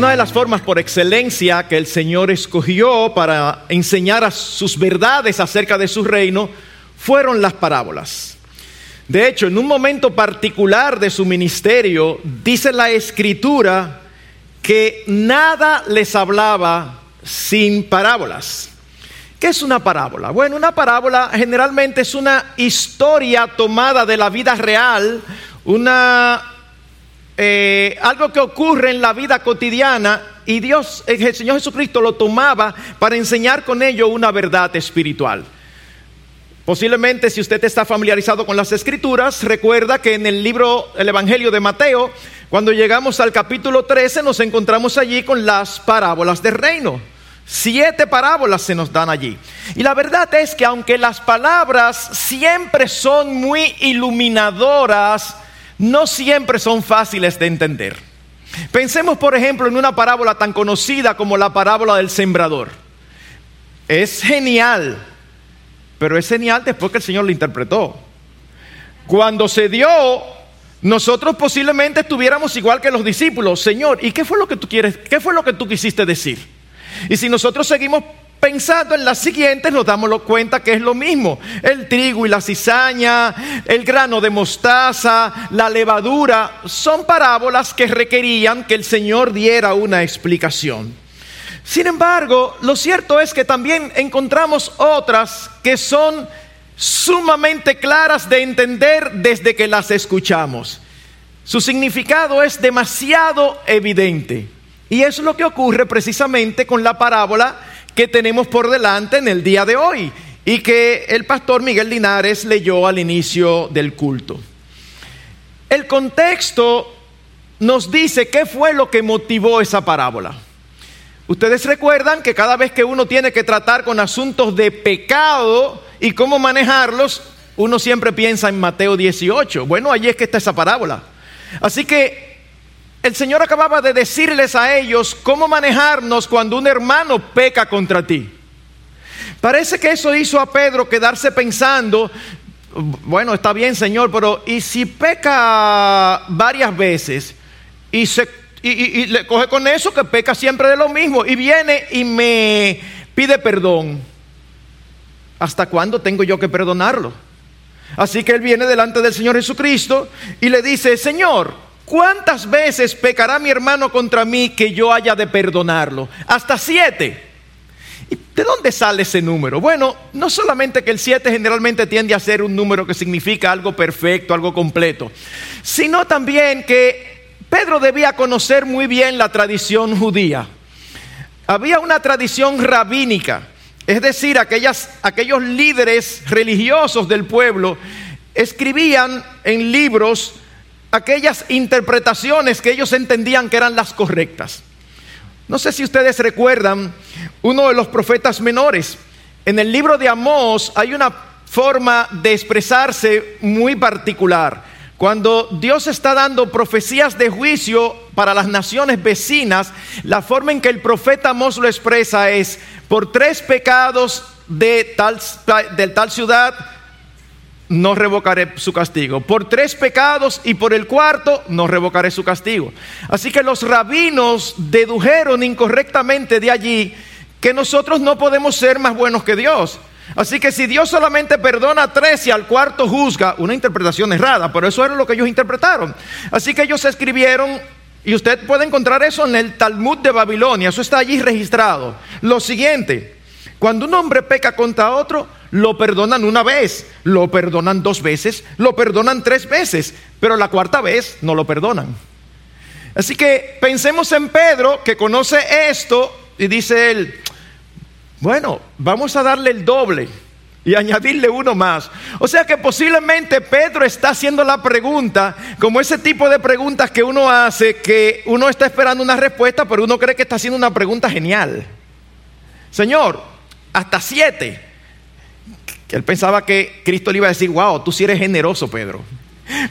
Una de las formas por excelencia que el Señor escogió para enseñar a sus verdades acerca de su reino fueron las parábolas. De hecho, en un momento particular de su ministerio, dice la escritura que nada les hablaba sin parábolas. ¿Qué es una parábola? Bueno, una parábola generalmente es una historia tomada de la vida real, una eh, algo que ocurre en la vida cotidiana y Dios, el Señor Jesucristo lo tomaba para enseñar con ello una verdad espiritual. Posiblemente si usted está familiarizado con las escrituras, recuerda que en el libro, el Evangelio de Mateo, cuando llegamos al capítulo 13 nos encontramos allí con las parábolas del reino. Siete parábolas se nos dan allí. Y la verdad es que aunque las palabras siempre son muy iluminadoras, no siempre son fáciles de entender. Pensemos, por ejemplo, en una parábola tan conocida como la parábola del sembrador. Es genial, pero es genial después que el Señor la interpretó. Cuando se dio, nosotros posiblemente estuviéramos igual que los discípulos. Señor, ¿y qué fue lo que tú quieres? ¿Qué fue lo que tú quisiste decir? Y si nosotros seguimos Pensando en las siguientes nos damos cuenta que es lo mismo. El trigo y la cizaña, el grano de mostaza, la levadura, son parábolas que requerían que el Señor diera una explicación. Sin embargo, lo cierto es que también encontramos otras que son sumamente claras de entender desde que las escuchamos. Su significado es demasiado evidente. Y es lo que ocurre precisamente con la parábola que tenemos por delante en el día de hoy y que el pastor Miguel Linares leyó al inicio del culto. El contexto nos dice qué fue lo que motivó esa parábola. Ustedes recuerdan que cada vez que uno tiene que tratar con asuntos de pecado y cómo manejarlos, uno siempre piensa en Mateo 18. Bueno, allí es que está esa parábola. Así que el Señor acababa de decirles a ellos cómo manejarnos cuando un hermano peca contra ti. Parece que eso hizo a Pedro quedarse pensando, bueno, está bien Señor, pero ¿y si peca varias veces y, se, y, le coge con eso que peca siempre de lo mismo y viene y me pide perdón? ¿Hasta cuándo tengo yo que perdonarlo? Así que él viene delante del Señor Jesucristo y le dice, Señor, ¿Cuántas veces pecará mi hermano contra mí que yo haya de perdonarlo? Hasta siete. ¿De dónde sale ese número? Bueno, no solamente que el siete generalmente tiende a ser un número que significa algo perfecto, algo completo, sino también que Pedro debía conocer muy bien la tradición judía. Había una tradición rabínica, es decir, aquellas, aquellos líderes religiosos del pueblo escribían en libros aquellas interpretaciones que ellos entendían que eran las correctas. No sé si ustedes recuerdan uno de los profetas menores. En el libro de Amós hay una forma de expresarse muy particular. Cuando Dios está dando profecías de juicio para las naciones vecinas, la forma en que el profeta Amós lo expresa es, por tres pecados de tal, de tal ciudad no revocaré su castigo. Por tres pecados y por el cuarto, no revocaré su castigo. Así que los rabinos dedujeron incorrectamente de allí que nosotros no podemos ser más buenos que Dios. Así que si Dios solamente perdona a tres y al cuarto juzga, una interpretación errada, pero eso era lo que ellos interpretaron. Así que ellos escribieron, y usted puede encontrar eso en el Talmud de Babilonia, eso está allí registrado. Lo siguiente, cuando un hombre peca contra otro, lo perdonan una vez, lo perdonan dos veces, lo perdonan tres veces, pero la cuarta vez no lo perdonan. Así que pensemos en Pedro que conoce esto y dice él, bueno, vamos a darle el doble y añadirle uno más. O sea que posiblemente Pedro está haciendo la pregunta, como ese tipo de preguntas que uno hace, que uno está esperando una respuesta, pero uno cree que está haciendo una pregunta genial. Señor, hasta siete él pensaba que Cristo le iba a decir, wow, tú sí eres generoso, Pedro.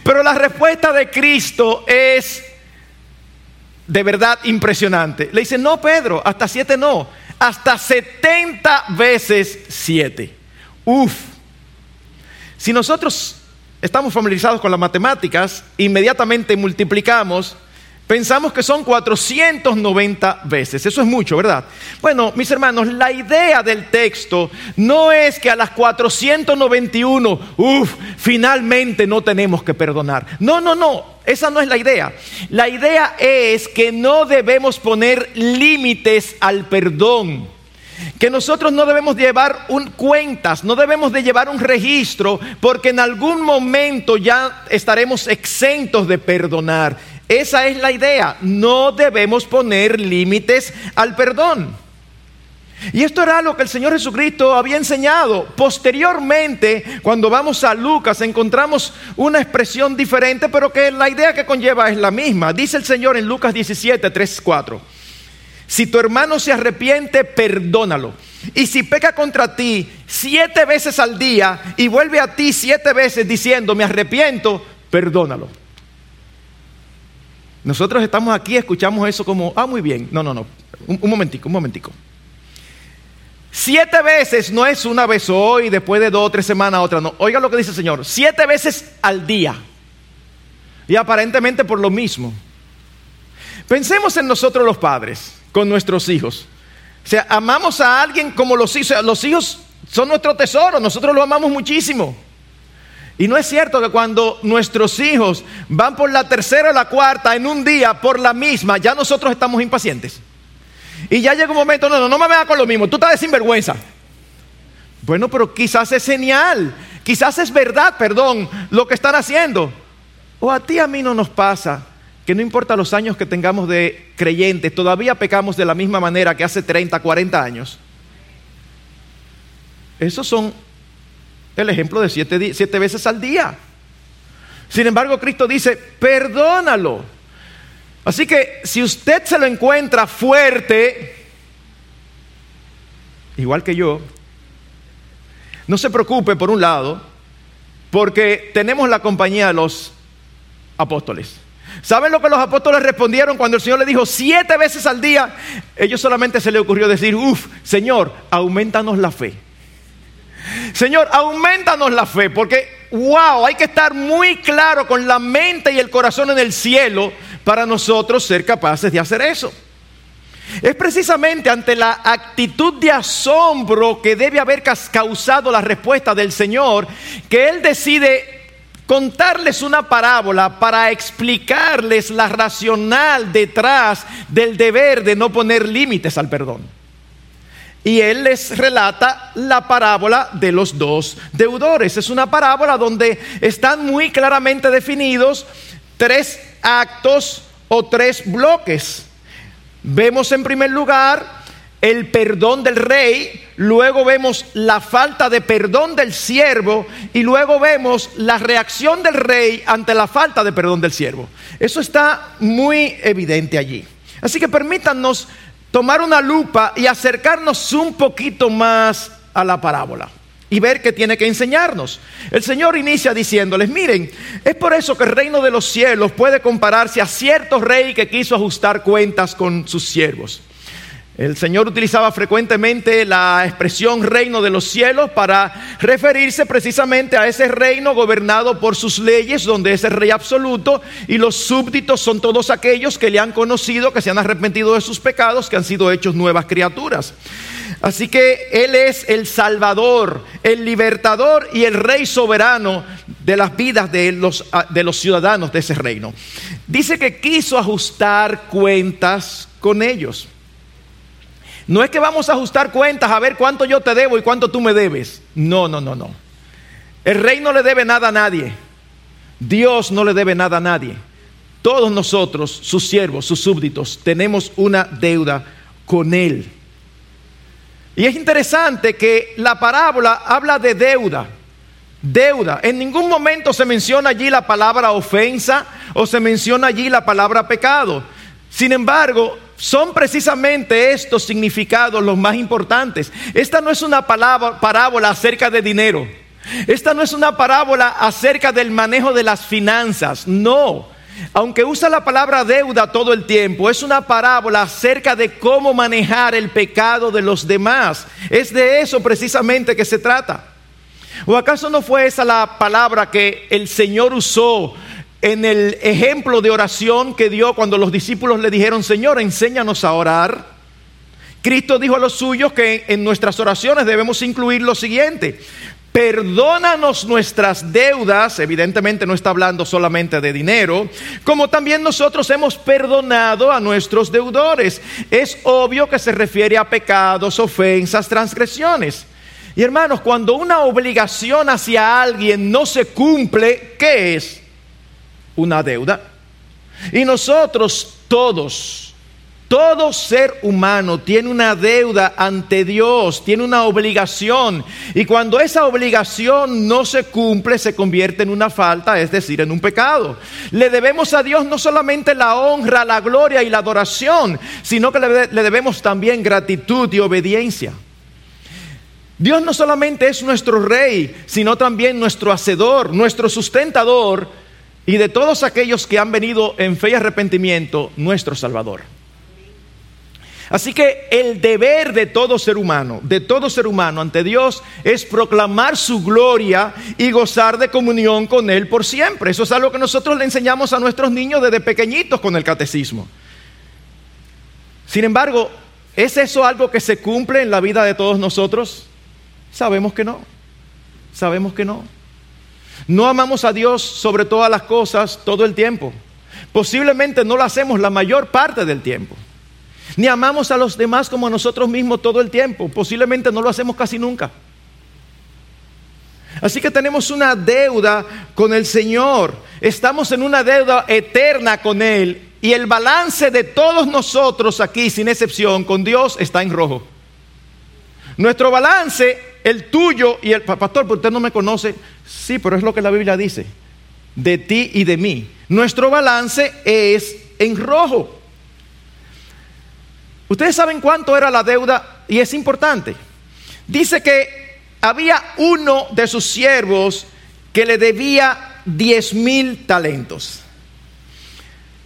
Pero la respuesta de Cristo es de verdad impresionante. Le dice, no, Pedro, hasta siete no, hasta setenta veces siete. Uf. Si nosotros estamos familiarizados con las matemáticas, inmediatamente multiplicamos Pensamos que son 490 veces. Eso es mucho, ¿verdad? Bueno, mis hermanos, la idea del texto no es que a las 491, uff, finalmente no tenemos que perdonar. No, no, no. Esa no es la idea. La idea es que no debemos poner límites al perdón. Que nosotros no debemos llevar un, cuentas, no debemos de llevar un registro, porque en algún momento ya estaremos exentos de perdonar. Esa es la idea. No debemos poner límites al perdón. Y esto era lo que el Señor Jesucristo había enseñado. Posteriormente, cuando vamos a Lucas, encontramos una expresión diferente, pero que la idea que conlleva es la misma. Dice el Señor en Lucas 17, 3, 4. Si tu hermano se arrepiente, perdónalo. Y si peca contra ti siete veces al día y vuelve a ti siete veces diciendo, me arrepiento, perdónalo. Nosotros estamos aquí, escuchamos eso como, ah, muy bien. No, no, no. Un, un momentico, un momentico. Siete veces no es una vez hoy, después de dos o tres semanas otra. No. Oiga lo que dice el Señor. Siete veces al día. Y aparentemente por lo mismo. Pensemos en nosotros los padres, con nuestros hijos. O sea, amamos a alguien como los hijos. Los hijos son nuestro tesoro, nosotros los amamos muchísimo. Y no es cierto que cuando nuestros hijos van por la tercera o la cuarta en un día por la misma, ya nosotros estamos impacientes. Y ya llega un momento, no, no, no me veas con lo mismo, tú estás de sinvergüenza. Bueno, pero quizás es genial, quizás es verdad, perdón, lo que están haciendo. O a ti a mí no nos pasa que no importa los años que tengamos de creyentes, todavía pecamos de la misma manera que hace 30, 40 años. Esos son el ejemplo de siete, siete veces al día. Sin embargo, Cristo dice, perdónalo. Así que si usted se lo encuentra fuerte, igual que yo, no se preocupe por un lado, porque tenemos la compañía de los apóstoles. ¿Saben lo que los apóstoles respondieron cuando el Señor le dijo siete veces al día? Ellos solamente se le ocurrió decir, uff, Señor, aumentanos la fe. Señor, aumentanos la fe, porque, wow, hay que estar muy claro con la mente y el corazón en el cielo para nosotros ser capaces de hacer eso. Es precisamente ante la actitud de asombro que debe haber causado la respuesta del Señor que Él decide contarles una parábola para explicarles la racional detrás del deber de no poner límites al perdón. Y él les relata la parábola de los dos deudores. Es una parábola donde están muy claramente definidos tres actos o tres bloques. Vemos en primer lugar el perdón del rey, luego vemos la falta de perdón del siervo y luego vemos la reacción del rey ante la falta de perdón del siervo. Eso está muy evidente allí. Así que permítanos tomar una lupa y acercarnos un poquito más a la parábola y ver qué tiene que enseñarnos. El Señor inicia diciéndoles, miren, es por eso que el reino de los cielos puede compararse a cierto rey que quiso ajustar cuentas con sus siervos. El Señor utilizaba frecuentemente la expresión reino de los cielos para referirse precisamente a ese reino gobernado por sus leyes, donde es el rey absoluto y los súbditos son todos aquellos que le han conocido, que se han arrepentido de sus pecados, que han sido hechos nuevas criaturas. Así que Él es el Salvador, el libertador y el Rey soberano de las vidas de los, de los ciudadanos de ese reino. Dice que quiso ajustar cuentas con ellos. No es que vamos a ajustar cuentas a ver cuánto yo te debo y cuánto tú me debes. No, no, no, no. El rey no le debe nada a nadie. Dios no le debe nada a nadie. Todos nosotros, sus siervos, sus súbditos, tenemos una deuda con Él. Y es interesante que la parábola habla de deuda. Deuda. En ningún momento se menciona allí la palabra ofensa o se menciona allí la palabra pecado. Sin embargo, son precisamente estos significados los más importantes. Esta no es una parábola acerca de dinero. Esta no es una parábola acerca del manejo de las finanzas. No. Aunque usa la palabra deuda todo el tiempo, es una parábola acerca de cómo manejar el pecado de los demás. Es de eso precisamente que se trata. ¿O acaso no fue esa la palabra que el Señor usó en el ejemplo de oración que dio cuando los discípulos le dijeron, Señor, enséñanos a orar. Cristo dijo a los suyos que en nuestras oraciones debemos incluir lo siguiente, Perdónanos nuestras deudas, evidentemente no está hablando solamente de dinero, como también nosotros hemos perdonado a nuestros deudores. Es obvio que se refiere a pecados, ofensas, transgresiones. Y hermanos, cuando una obligación hacia alguien no se cumple, ¿qué es? Una deuda. Y nosotros todos, todo ser humano tiene una deuda ante Dios, tiene una obligación. Y cuando esa obligación no se cumple, se convierte en una falta, es decir, en un pecado. Le debemos a Dios no solamente la honra, la gloria y la adoración, sino que le, debemos también gratitud y obediencia. Dios no solamente es nuestro rey, sino también nuestro hacedor, nuestro sustentador y de todos aquellos que han venido en fe y arrepentimiento, nuestro salvador. Así que el deber de todo ser humano, de todo ser humano ante Dios, es proclamar su gloria y gozar de comunión con Él por siempre. Eso es algo que nosotros le enseñamos a nuestros niños desde pequeñitos con el catecismo. Sin embargo, ¿es eso algo que se cumple en la vida de todos nosotros? Sabemos que no. Sabemos que no. No amamos a Dios sobre todas las cosas todo el tiempo. Posiblemente no lo hacemos la mayor parte del tiempo. Ni amamos a los demás como a nosotros mismos todo el tiempo. Posiblemente no lo hacemos casi nunca. Así que tenemos una deuda con el Señor. Estamos en una deuda eterna con Él. Y el balance de todos nosotros aquí, sin excepción, con Dios está en rojo. Nuestro balance, el tuyo y el pastor, porque usted no me conoce. Sí, pero es lo que la Biblia dice. De ti y de mí. Nuestro balance es en rojo. Ustedes saben cuánto era la deuda y es importante. Dice que había uno de sus siervos que le debía 10 mil talentos.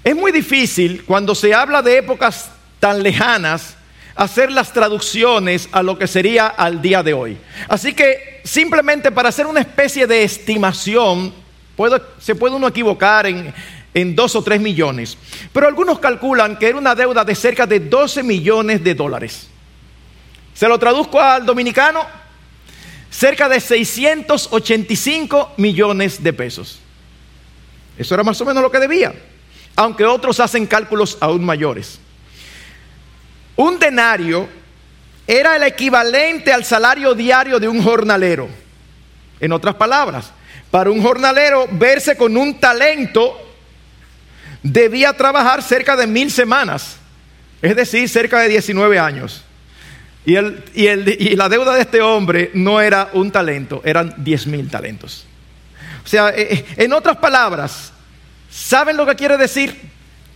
Es muy difícil cuando se habla de épocas tan lejanas hacer las traducciones a lo que sería al día de hoy. Así que simplemente para hacer una especie de estimación, se puede uno equivocar en, en dos o tres millones. Pero algunos calculan que era una deuda de cerca de 12 millones de dólares. Se lo traduzco al dominicano, cerca de 685 millones de pesos. Eso era más o menos lo que debía, aunque otros hacen cálculos aún mayores. Un denario era el equivalente al salario diario de un jornalero. En otras palabras, para un jornalero verse con un talento debía trabajar cerca de mil semanas, es decir, cerca de 19 años. Y, el, y, el, y la deuda de este hombre no era un talento, eran 10 mil talentos. O sea, eh, eh, en otras palabras, ¿saben lo que quiere decir?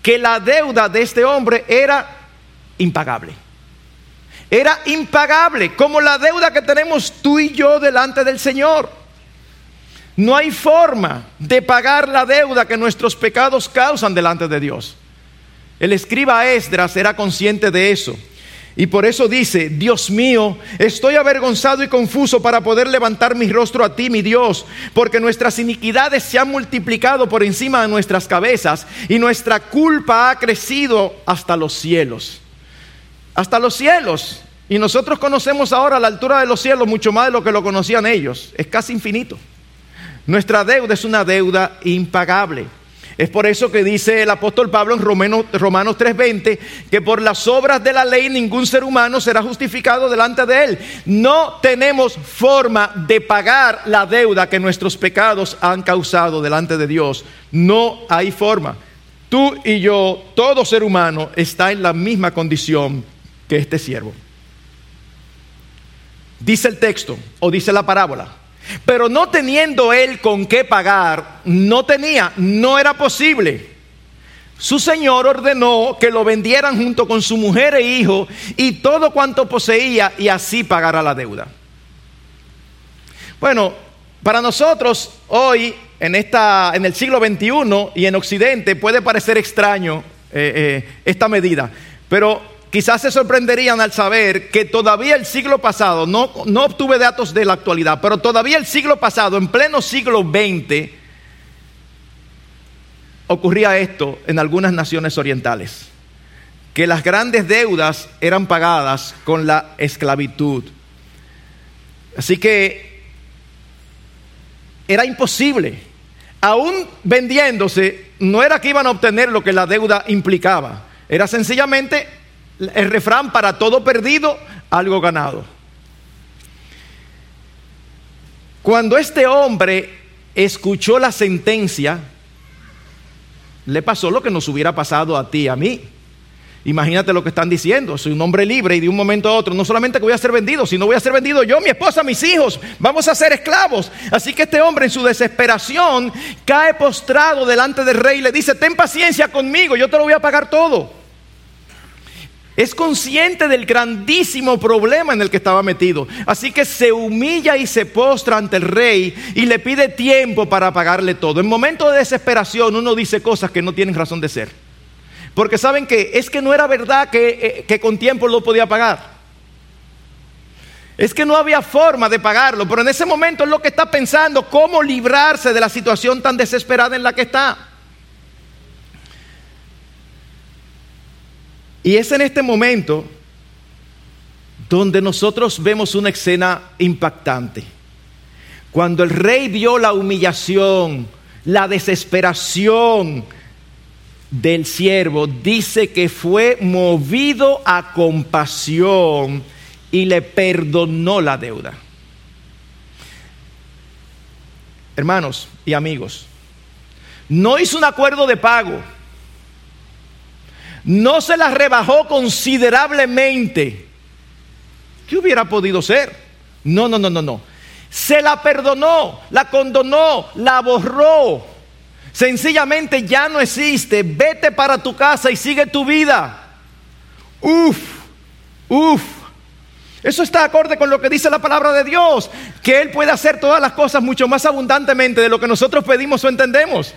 Que la deuda de este hombre era impagable. Era impagable, como la deuda que tenemos tú y yo delante del Señor. No hay forma de pagar la deuda que nuestros pecados causan delante de Dios. El escriba Esdras era consciente de eso. Y por eso dice, Dios mío, estoy avergonzado y confuso para poder levantar mi rostro a ti, mi Dios, porque nuestras iniquidades se han multiplicado por encima de nuestras cabezas y nuestra culpa ha crecido hasta los cielos. Hasta los cielos. Y nosotros conocemos ahora la altura de los cielos mucho más de lo que lo conocían ellos. Es casi infinito. Nuestra deuda es una deuda impagable. Es por eso que dice el apóstol Pablo en Romanos, Romanos 3:20 que por las obras de la ley ningún ser humano será justificado delante de él. No tenemos forma de pagar la deuda que nuestros pecados han causado delante de Dios. No hay forma. Tú y yo, todo ser humano, está en la misma condición que este siervo. Dice el texto o dice la parábola pero no teniendo él con qué pagar, no tenía, no era posible. Su señor ordenó que lo vendieran junto con su mujer e hijo y todo cuanto poseía y así pagara la deuda. Bueno, para nosotros hoy, en, esta, en el siglo XXI y en Occidente, puede parecer extraño eh, eh, esta medida, pero quizás se sorprenderían al saber que todavía el siglo pasado, no, no obtuve datos de la actualidad, pero todavía el siglo pasado, en pleno siglo XX, ocurría esto en algunas naciones orientales, que las grandes deudas eran pagadas con la esclavitud. Así que era imposible. Aún vendiéndose, no era que iban a obtener lo que la deuda implicaba, era sencillamente el refrán para todo perdido, algo ganado. Cuando este hombre escuchó la sentencia, le pasó lo que nos hubiera pasado a ti y a mí. Imagínate lo que están diciendo. Soy un hombre libre y de un momento a otro, no solamente que voy a ser vendido, sino voy a ser vendido yo, mi esposa, mis hijos. Vamos a ser esclavos. Así que este hombre en su desesperación cae postrado delante del rey y le dice, ten paciencia conmigo, yo te lo voy a pagar todo es consciente del grandísimo problema en el que estaba metido. Así que se humilla y se postra ante el rey y le pide tiempo para pagarle todo. En momentos de desesperación uno dice cosas que no tienen razón de ser. Porque saben que es que no era verdad que, eh, que con tiempo lo podía pagar. Es que no había forma de pagarlo, pero en ese momento es lo que está pensando, cómo librarse de la situación tan desesperada en la que está. Y es en este momento donde nosotros vemos una escena impactante. Cuando el rey vio la humillación, la desesperación del siervo, dice que fue movido a compasión y le perdonó la deuda. Hermanos y amigos, no hizo un acuerdo de pago no se la rebajó considerablemente. ¿Qué hubiera podido ser? No, no, no, no, no. Se la perdonó, la condonó, la borró. Sencillamente ya no existe. Vete para tu casa y sigue tu vida. Uf, uf. Eso está acorde con lo que dice la palabra de Dios, que Él puede hacer todas las cosas mucho más abundantemente de lo que nosotros pedimos o entendemos.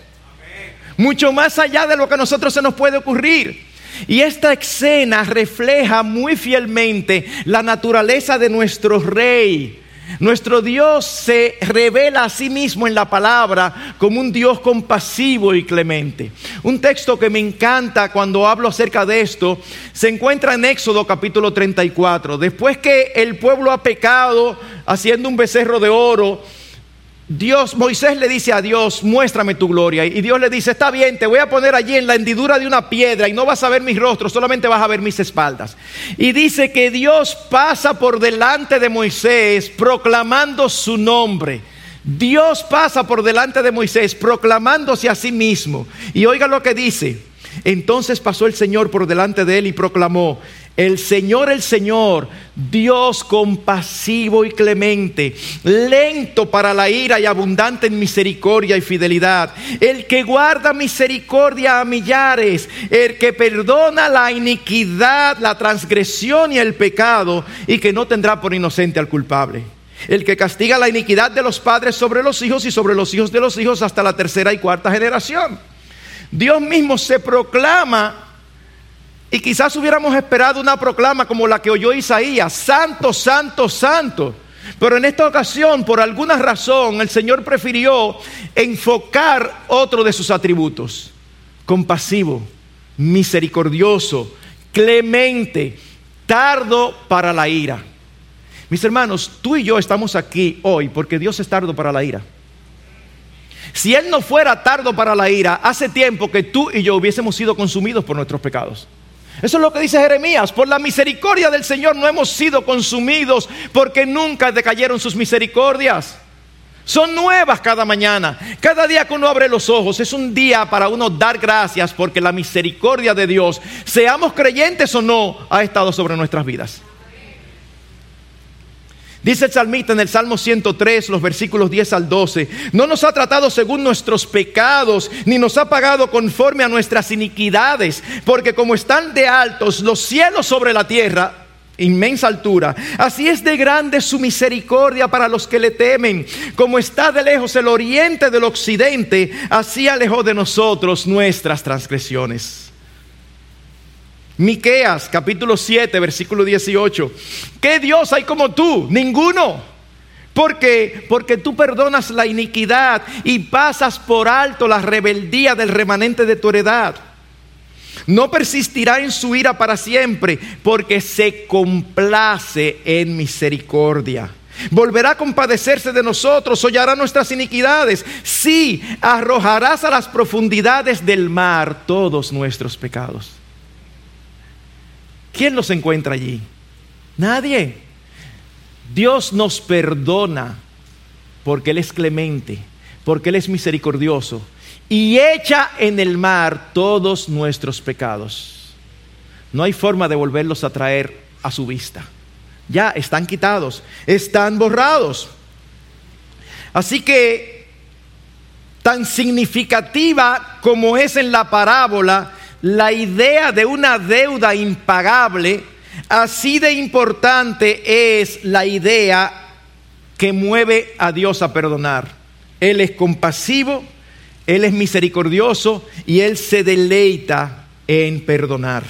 Mucho más allá de lo que a nosotros se nos puede ocurrir. Y esta escena refleja muy fielmente la naturaleza de nuestro rey. Nuestro Dios se revela a sí mismo en la palabra como un Dios compasivo y clemente. Un texto que me encanta cuando hablo acerca de esto se encuentra en Éxodo capítulo 34. Después que el pueblo ha pecado haciendo un becerro de oro, Dios, Moisés le dice a Dios, muéstrame tu gloria. Y Dios le dice, está bien, te voy a poner allí en la hendidura de una piedra y no vas a ver mis rostros, solamente vas a ver mis espaldas. Y dice que Dios pasa por delante de Moisés proclamando su nombre. Dios pasa por delante de Moisés proclamándose a sí mismo. Y oiga lo que dice. Entonces pasó el Señor por delante de él y proclamó, el Señor, el Señor, Dios compasivo y clemente, lento para la ira y abundante en misericordia y fidelidad, el que guarda misericordia a millares, el que perdona la iniquidad, la transgresión y el pecado, y que no tendrá por inocente al culpable. El que castiga la iniquidad de los padres sobre los hijos y sobre los hijos de los hijos hasta la tercera y cuarta generación. Dios mismo se proclama y quizás hubiéramos esperado una proclama como la que oyó Isaías, santo, santo, santo. Pero en esta ocasión, por alguna razón, el Señor prefirió enfocar otro de sus atributos. Compasivo, misericordioso, clemente, tardo para la ira. Mis hermanos, tú y yo estamos aquí hoy porque Dios es tardo para la ira. Si Él no fuera tardo para la ira, hace tiempo que tú y yo hubiésemos sido consumidos por nuestros pecados. Eso es lo que dice Jeremías. Por la misericordia del Señor no hemos sido consumidos porque nunca decayeron sus misericordias. Son nuevas cada mañana. Cada día que uno abre los ojos es un día para uno dar gracias porque la misericordia de Dios, seamos creyentes o no, ha estado sobre nuestras vidas. Dice el salmista en el Salmo 103, los versículos 10 al 12, no nos ha tratado según nuestros pecados, ni nos ha pagado conforme a nuestras iniquidades, porque como están de altos los cielos sobre la tierra, inmensa altura, así es de grande su misericordia para los que le temen, como está de lejos el oriente del occidente, así alejó de nosotros nuestras transgresiones. Miqueas capítulo 7, versículo 18. ¿Qué Dios hay como tú? Ninguno. ¿Por qué? Porque tú perdonas la iniquidad y pasas por alto la rebeldía del remanente de tu heredad. No persistirá en su ira para siempre, porque se complace en misericordia. Volverá a compadecerse de nosotros, hollará nuestras iniquidades. Sí, arrojarás a las profundidades del mar todos nuestros pecados. ¿Quién los encuentra allí? Nadie. Dios nos perdona porque Él es clemente, porque Él es misericordioso y echa en el mar todos nuestros pecados. No hay forma de volverlos a traer a su vista. Ya están quitados, están borrados. Así que, tan significativa como es en la parábola la idea de una deuda impagable, Así de importante es la idea que mueve a Dios a perdonar. Él es compasivo, Él es misericordioso y Él se deleita en perdonar.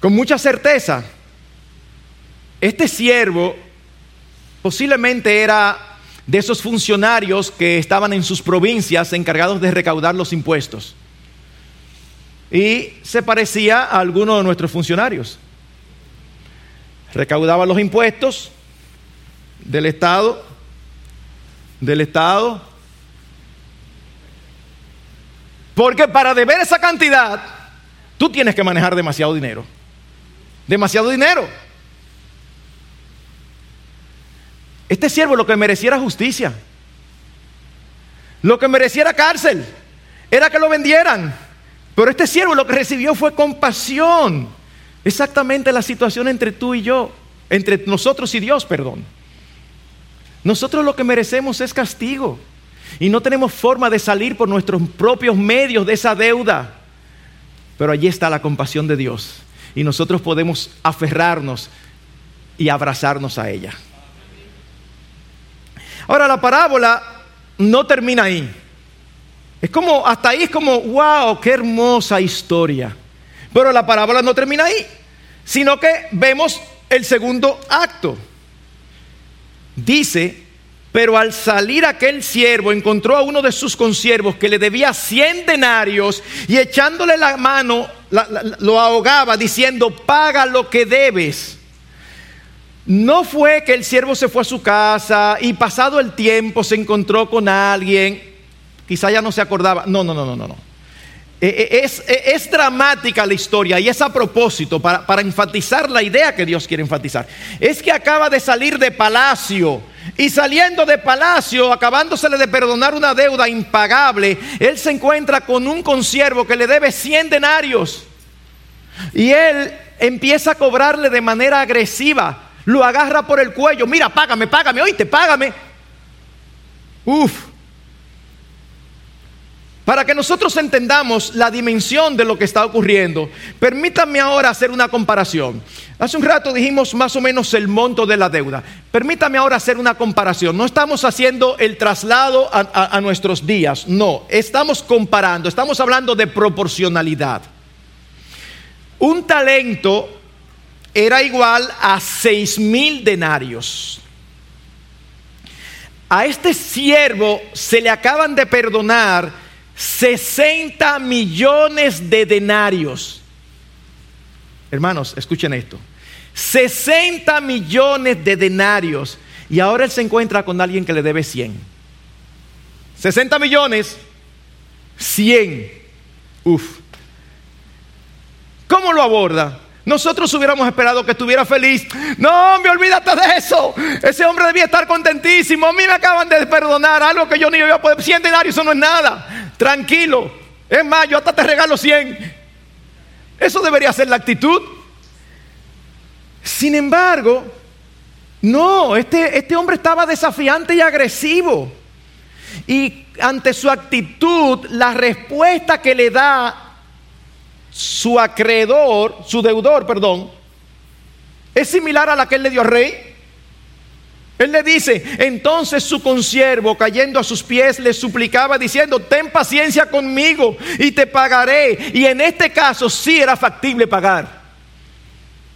Con mucha certeza, este siervo posiblemente era de esos funcionarios que estaban en sus provincias encargados de recaudar los impuestos y se parecía a alguno de nuestros funcionarios. Recaudaba los impuestos del Estado, del Estado, porque para deber esa cantidad, tú tienes que manejar demasiado dinero. Demasiado dinero. Este siervo lo que mereciera justicia. Lo que mereciera cárcel. Era que lo vendieran pero este siervo lo que recibió fue compasión. Exactamente la situación entre tú y yo, entre nosotros y Dios, perdón. Nosotros lo que merecemos es castigo y no tenemos forma de salir por nuestros propios medios de esa deuda. Pero allí está la compasión de Dios y nosotros podemos aferrarnos y abrazarnos a ella. Ahora la parábola no termina ahí. Es como, hasta ahí es como, wow, qué hermosa historia. Pero la parábola no termina ahí, sino que vemos el segundo acto. Dice, pero al salir aquel siervo encontró a uno de sus consiervos que le debía cien denarios y echándole la mano lo ahogaba diciendo, paga lo que debes. No fue que el siervo se fue a su casa y pasado el tiempo se encontró con alguien quizá ya no se acordaba. No, no, no, no, no. Eh, eh, es, eh, es, dramática la historia y es a propósito para, para enfatizar la idea que Dios quiere enfatizar. Es que acaba de salir de palacio y saliendo de palacio, acabándosele de perdonar una deuda impagable, él se encuentra con un consiervo que le debe 100 denarios. Y él empieza a cobrarle de manera agresiva. Lo agarra por el cuello. Mira, págame, págame, oíste, págame. Uf, para que nosotros entendamos la dimensión de lo que está ocurriendo, permítanme ahora hacer una comparación. Hace un rato dijimos más o menos el monto de la deuda. Permítame ahora hacer una comparación. No estamos haciendo el traslado a, nuestros días, no. Estamos comparando, estamos hablando de proporcionalidad. Un talento era igual a seis mil denarios. A este siervo se le acaban de perdonar 60 millones de denarios. Hermanos, escuchen esto. 60 millones de denarios. Y ahora él se encuentra con alguien que le debe 100. 60 millones, 100. Uf. ¿Cómo lo aborda? Nosotros hubiéramos esperado que estuviera feliz. No, me olvídate de eso. Ese hombre debía estar contentísimo. A mí me acaban de perdonar algo que yo ni iba a poder. 100 denarios, eso no es nada. Tranquilo. Es más, yo hasta te regalo 100. Eso debería ser la actitud. Sin embargo, no, este, este hombre estaba desafiante y agresivo. Y ante su actitud, la respuesta que le da su acreedor, su deudor, perdón, es similar a la que él le dio al rey. Él le dice, entonces su consiervo, cayendo a sus pies, le suplicaba diciendo, ten paciencia conmigo y te pagaré. Y en este caso sí era factible pagar.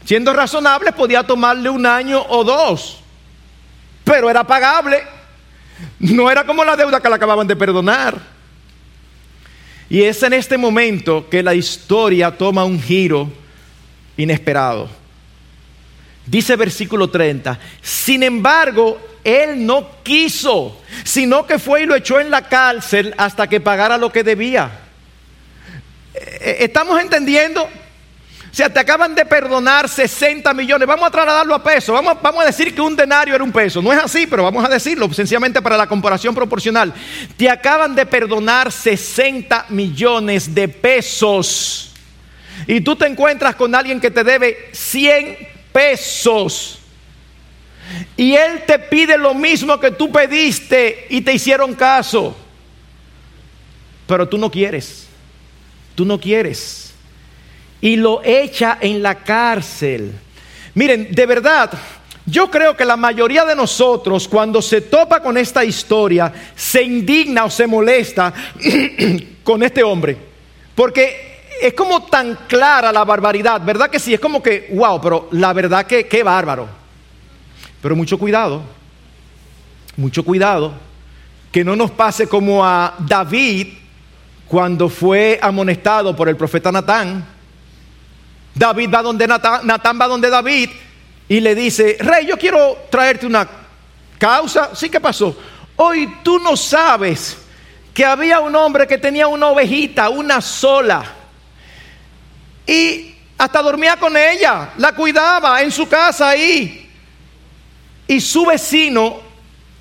Siendo razonable, podía tomarle un año o dos. pero era pagable. No era como la deuda que le acababan de perdonar. Y es en este momento que la historia toma un giro inesperado. Dice versículo 30, sin embargo, él no quiso, sino que fue y lo echó en la cárcel hasta que pagara lo que debía. Eh, eh, ¿Estamos entendiendo? O sea, te acaban de perdonar 60 millones. Vamos a trasladarlo a peso. Vamos, vamos, a decir que un denario era un peso. No es así, pero vamos a decirlo sencillamente para la comparación proporcional. Te acaban de perdonar 60 millones de pesos. Y tú te encuentras con alguien que te debe 100 pesos. Y él te pide lo mismo que tú pediste y te hicieron caso. Pero tú no quieres. Tú no quieres y lo echa en la cárcel. Miren, de verdad, yo creo que la mayoría de nosotros cuando se topa con esta historia se indigna o se molesta con este hombre. Porque es como tan clara la barbaridad, ¿verdad que sí? Es como que, wow, pero la verdad que qué bárbaro. Pero mucho cuidado, mucho cuidado, que no nos pase como a David cuando fue amonestado por el profeta Natán David va donde Natán, Natán va donde David y le dice, rey, yo quiero traerte una causa. Sí, ¿qué pasó? Hoy tú no sabes que había un hombre que tenía una ovejita, una sola. Y hasta dormía con ella, la cuidaba en su casa ahí. Y su vecino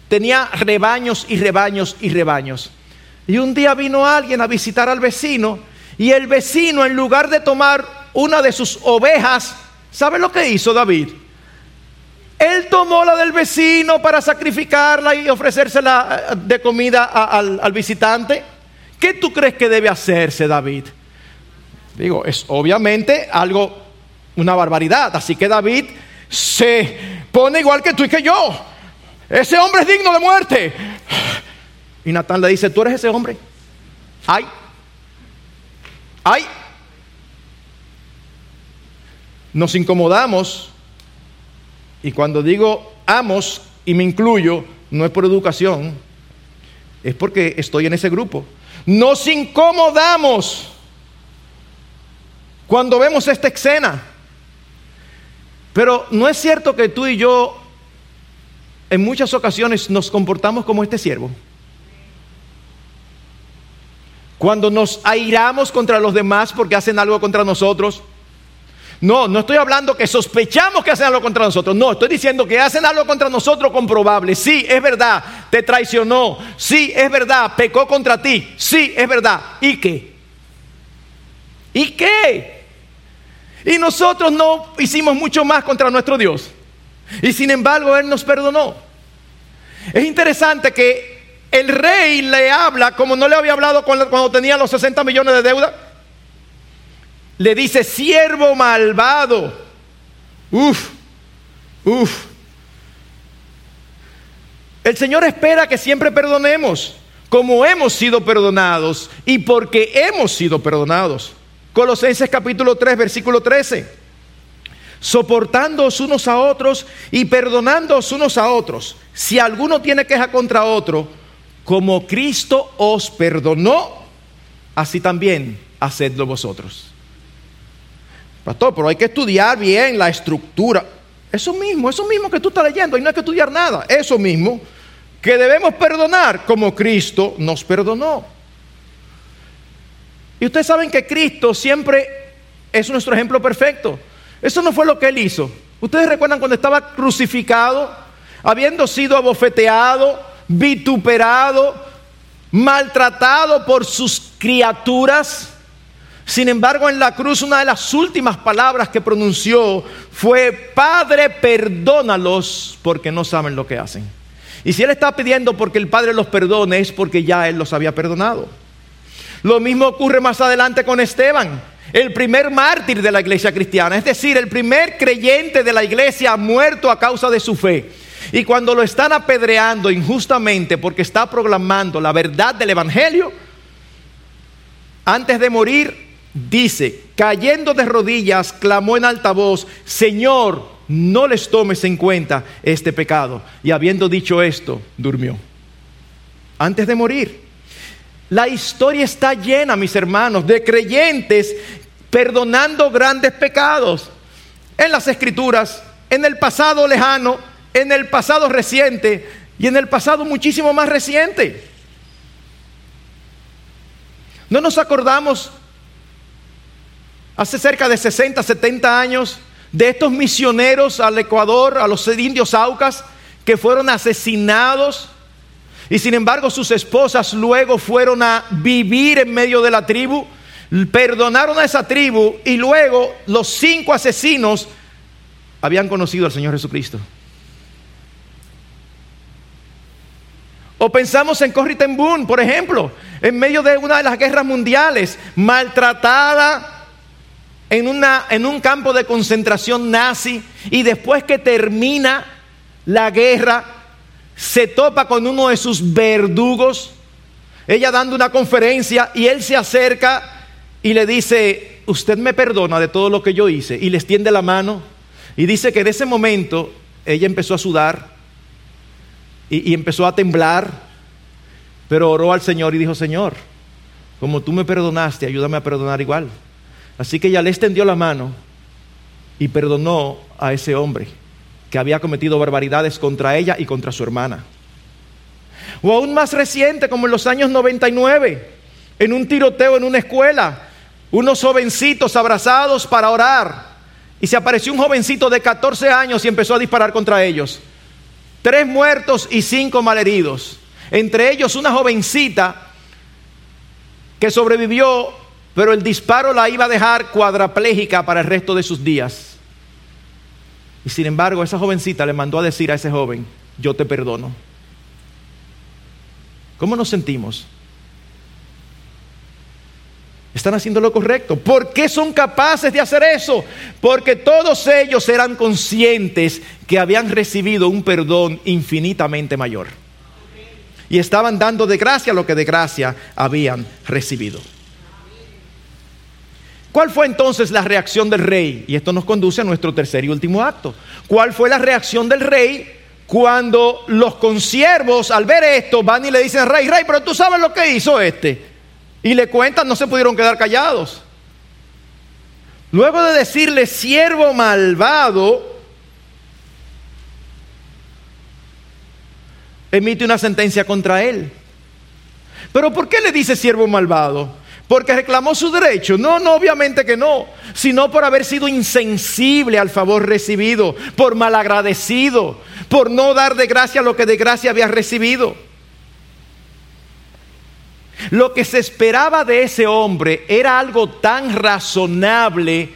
tenía rebaños y rebaños y rebaños. Y un día vino alguien a visitar al vecino y el vecino en lugar de tomar una de sus ovejas, ¿sabe lo que hizo David? Él tomó la del vecino para sacrificarla y ofrecérsela eh, de comida al, al visitante. ¿Qué tú crees que debe hacerse David? Digo, es obviamente algo, una barbaridad. Así que David se pone igual que tú y que yo. Ese hombre es digno de muerte. Y Natán le dice, tú eres ese hombre. Ay, ay, nos incomodamos, y cuando digo amos y me incluyo, no es por educación, es porque estoy en ese grupo. Nos incomodamos cuando vemos esta escena. Pero no es cierto que tú y yo en muchas ocasiones nos comportamos como este siervo. Cuando nos airamos contra los demás porque hacen algo contra nosotros, no, no estoy hablando que sospechamos que hacen algo contra nosotros. No, estoy diciendo que hacen algo contra nosotros comprobable. Sí, es verdad, te traicionó. Sí, es verdad, pecó contra ti. Sí, es verdad. ¿Y qué? ¿Y qué? Y nosotros no hicimos mucho más contra nuestro Dios. Y sin embargo, Él nos perdonó. Es interesante que el rey le habla como no le había hablado cuando tenía los 60 millones de deuda le dice, siervo malvado. Uf, uf. El Señor espera que siempre perdonemos, como hemos sido perdonados y porque hemos sido perdonados. Colosenses capítulo 3, versículo 13. Soportándoos unos a otros y perdonándoos unos a otros. Si alguno tiene queja contra otro, como Cristo os perdonó, así también hacedlo vosotros. Pastor, pero hay que estudiar bien la estructura. Eso mismo, eso mismo que tú estás leyendo, y no hay que estudiar nada. Eso mismo, que debemos perdonar como Cristo nos perdonó. Y ustedes saben que Cristo siempre es nuestro ejemplo perfecto. Eso no fue lo que él hizo. Ustedes recuerdan cuando estaba crucificado, habiendo sido abofeteado, vituperado, maltratado por sus criaturas. Sin embargo, en la cruz una de las últimas palabras que pronunció fue, Padre, perdónalos porque no saben lo que hacen. Y si Él está pidiendo porque el Padre los perdone es porque ya Él los había perdonado. Lo mismo ocurre más adelante con Esteban, el primer mártir de la iglesia cristiana, es decir, el primer creyente de la iglesia muerto a causa de su fe. Y cuando lo están apedreando injustamente porque está proclamando la verdad del Evangelio, antes de morir dice, cayendo de rodillas, clamó en alta voz, Señor, no les tomes en cuenta este pecado. Y habiendo dicho esto, durmió. Antes de morir. La historia está llena, mis hermanos, de creyentes perdonando grandes pecados. En las escrituras, en el pasado lejano, en el pasado reciente y en el pasado muchísimo más reciente. No nos acordamos hace cerca de 60, 70 años de estos misioneros al Ecuador, a los indios Aucas, que fueron asesinados y sin embargo sus esposas luego fueron a vivir en medio de la tribu, perdonaron a esa tribu y luego los cinco asesinos habían conocido al Señor Jesucristo. O pensamos en Corrie ten Boom, por ejemplo, en medio de una de las guerras mundiales, maltratada en, una, en un campo de concentración nazi y después que termina la guerra, se topa con uno de sus verdugos, ella dando una conferencia y él se acerca y le dice, usted me perdona de todo lo que yo hice y le extiende la mano y dice que en ese momento ella empezó a sudar y, empezó a temblar, pero oró al Señor y dijo, Señor, como tú me perdonaste, ayúdame a perdonar igual. Así que ella le extendió la mano y perdonó a ese hombre que había cometido barbaridades contra ella y contra su hermana. O aún más reciente, como en los años 99, en un tiroteo en una escuela, unos jovencitos abrazados para orar y se apareció un jovencito de 14 años y empezó a disparar contra ellos. Tres muertos y cinco malheridos. Entre ellos una jovencita que sobrevivió, pero el disparo la iba a dejar cuadraplégica para el resto de sus días. Y sin embargo, esa jovencita le mandó a decir a ese joven, yo te perdono. ¿Cómo nos sentimos? Están haciendo lo correcto. ¿Por qué son capaces de hacer eso? Porque todos ellos eran conscientes que habían recibido un perdón infinitamente mayor. Y estaban dando de gracia lo que de gracia habían recibido. ¿Cuál fue entonces la reacción del rey? Y esto nos conduce a nuestro tercer y último acto. ¿Cuál fue la reacción del rey cuando los consiervos al ver esto van y le dicen, rey, rey, pero tú sabes lo que hizo este? y le cuentan, no se pudieron quedar callados. Luego de decirle siervo malvado, emite una sentencia contra él. Pero ¿por qué le dice siervo malvado? Porque reclamó su derecho. No, no, obviamente que no, sino por haber sido insensible al favor recibido, por malagradecido, por no dar de gracia lo que de gracia había recibido. Lo que se esperaba de ese hombre era algo tan razonable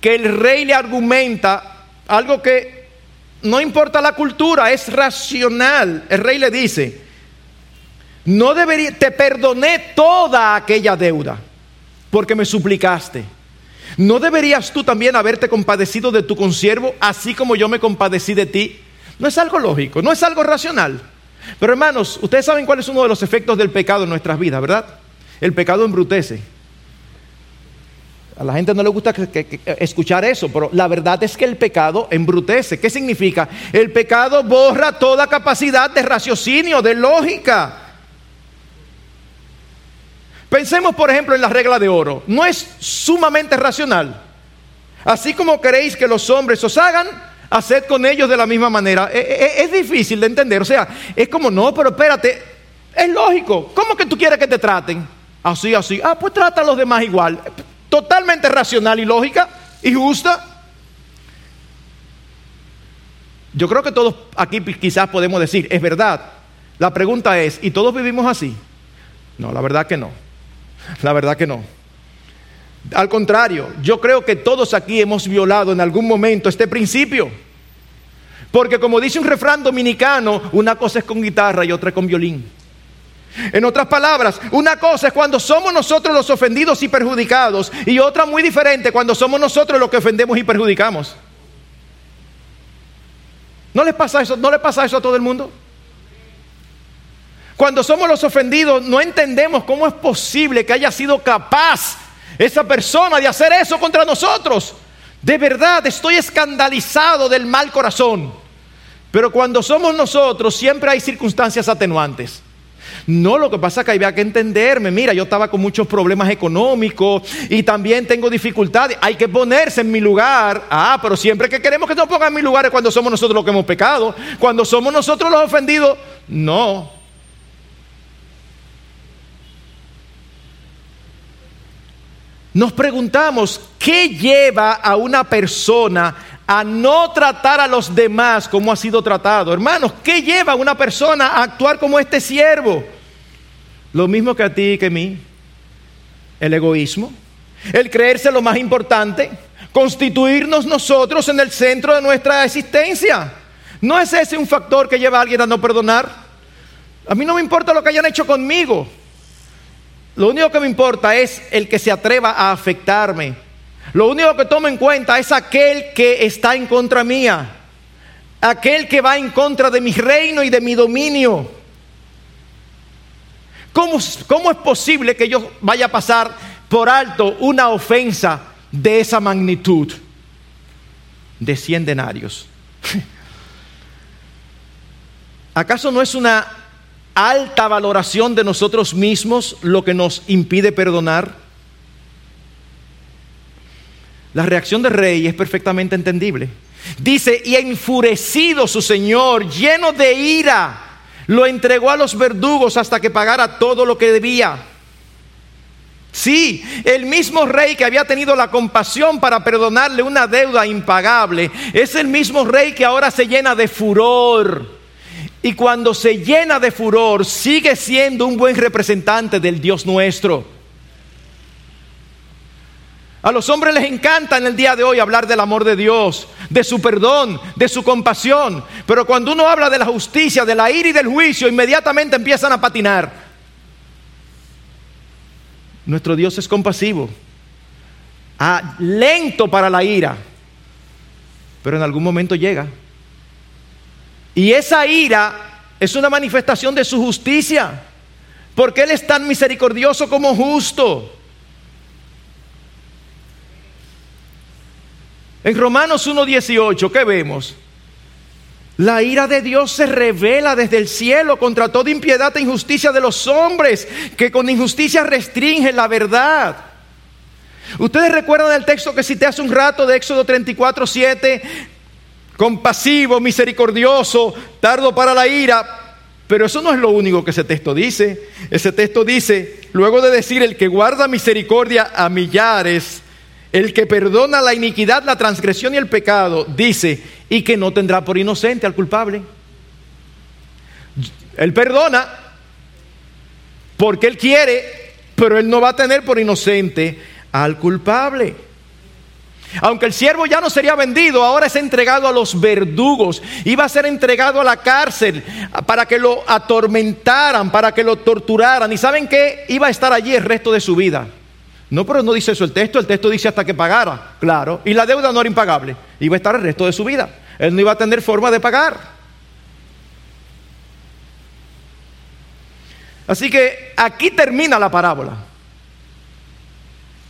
que el rey le argumenta algo que no importa la cultura, es racional. El rey le dice, no debería, te perdoné toda aquella deuda porque me suplicaste. ¿No deberías tú también haberte compadecido de tu consiervo, así como yo me compadecí de ti? No es algo lógico, no es algo racional. Pero hermanos, ustedes saben cuál es uno de los efectos del pecado en nuestras vidas, ¿verdad? El pecado embrutece. A la gente no le gusta escuchar eso, pero la verdad es que el pecado embrutece. ¿Qué significa? El pecado borra toda capacidad de raciocinio, de lógica. Pensemos, por ejemplo, en la regla de oro. No es sumamente racional. Así como queréis que los hombres os hagan, haced con ellos de la misma manera. E, e, e, es, difícil de entender. O sea, es como, no, pero espérate, es lógico. ¿Cómo que tú quieres que te traten? Así, así. Ah, pues trata a los demás igual. Totalmente racional y lógica y justa. Yo creo que todos aquí quizás podemos decir, es verdad. La pregunta es, ¿y todos vivimos así? No, la verdad que no. La verdad que no. Al contrario, yo creo que todos aquí hemos violado en algún momento este principio. Porque como dice un refrán dominicano, una cosa es con guitarra y otra es con violín. En otras palabras, una cosa es cuando somos nosotros los ofendidos y perjudicados y otra muy diferente cuando somos nosotros los que ofendemos y perjudicamos. ¿No les pasa eso? ¿No le pasa eso a todo el mundo? Cuando somos los ofendidos no entendemos cómo es posible que haya sido capaz esa persona de hacer eso contra nosotros. De verdad, estoy escandalizado del mal corazón. Pero cuando somos nosotros, siempre hay circunstancias atenuantes. No, lo que pasa es que había que entenderme. Mira, yo estaba con muchos problemas económicos y también tengo dificultades. Hay que ponerse en mi lugar. Ah, pero siempre que queremos que nos pongan en mi lugar es cuando somos nosotros los que hemos pecado. Cuando somos nosotros los ofendidos, no. Nos preguntamos, ¿qué lleva a una persona a no tratar a los demás como ha sido tratado? Hermanos, ¿qué lleva a una persona a actuar como este siervo? Lo mismo que a ti y que a mí. El egoísmo, el creerse lo más importante, constituirnos nosotros en el centro de nuestra existencia. ¿No es ese un factor que lleva a alguien a no perdonar? A mí no me importa lo que hayan hecho conmigo. Lo único que me importa es el que se atreva a afectarme. Lo único que tomo en cuenta es aquel que está en contra mía. Aquel que va en contra de mi reino y de mi dominio. ¿Cómo, ¿Cómo, es posible que yo vaya a pasar por alto una ofensa de esa magnitud? De 100 denarios. ¿Acaso no es una alta valoración de nosotros mismos lo que nos impide perdonar? La reacción del rey es perfectamente entendible. Dice, y enfurecido su señor, lleno de ira, lo entregó a los verdugos hasta que pagara todo lo que debía. Sí, el mismo rey que había tenido la compasión para perdonarle una deuda impagable, es el mismo rey que ahora se llena de furor y cuando se llena de furor, sigue siendo un buen representante del Dios nuestro. A los hombres les encanta en el día de hoy hablar del amor de Dios, de su perdón, de su compasión. Pero cuando uno habla de la justicia, de la ira y del juicio, inmediatamente empiezan a patinar. Nuestro Dios es compasivo, ah, lento para la ira, pero en algún momento llega. Y esa ira es una manifestación de su justicia, porque Él es tan misericordioso como justo. En Romanos 1.18, ¿qué vemos? La ira de Dios se revela desde el cielo contra toda impiedad e injusticia de los hombres, que con injusticia restringen la verdad. Ustedes recuerdan el texto que cité hace un rato de Éxodo 34, 7, compasivo, misericordioso, tardo para la ira. Pero eso no es lo único que ese texto dice. Ese texto dice, luego de decir, el que guarda misericordia a millares, el que perdona la iniquidad, la transgresión y el pecado, dice, y que no tendrá por inocente al culpable. Él perdona porque él quiere, pero él no va a tener por inocente al culpable. Aunque el siervo ya no sería vendido, ahora es entregado a los verdugos. Iba a ser entregado a la cárcel para que lo atormentaran, para que lo torturaran. ¿Y saben qué? Iba a estar allí el resto de su vida. No, pero no dice eso el texto. El texto dice hasta que pagara, claro. Y la deuda no era impagable. Iba a estar el resto de su vida. Él no iba a tener forma de pagar. Así que aquí termina la parábola.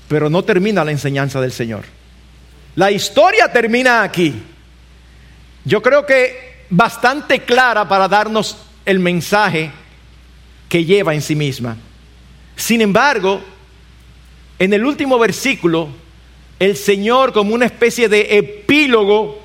Pero no termina la enseñanza del Señor. La historia termina aquí. Yo creo que bastante clara para darnos el mensaje que lleva en sí misma. Sin embargo, en el último versículo, el Señor como una especie de epílogo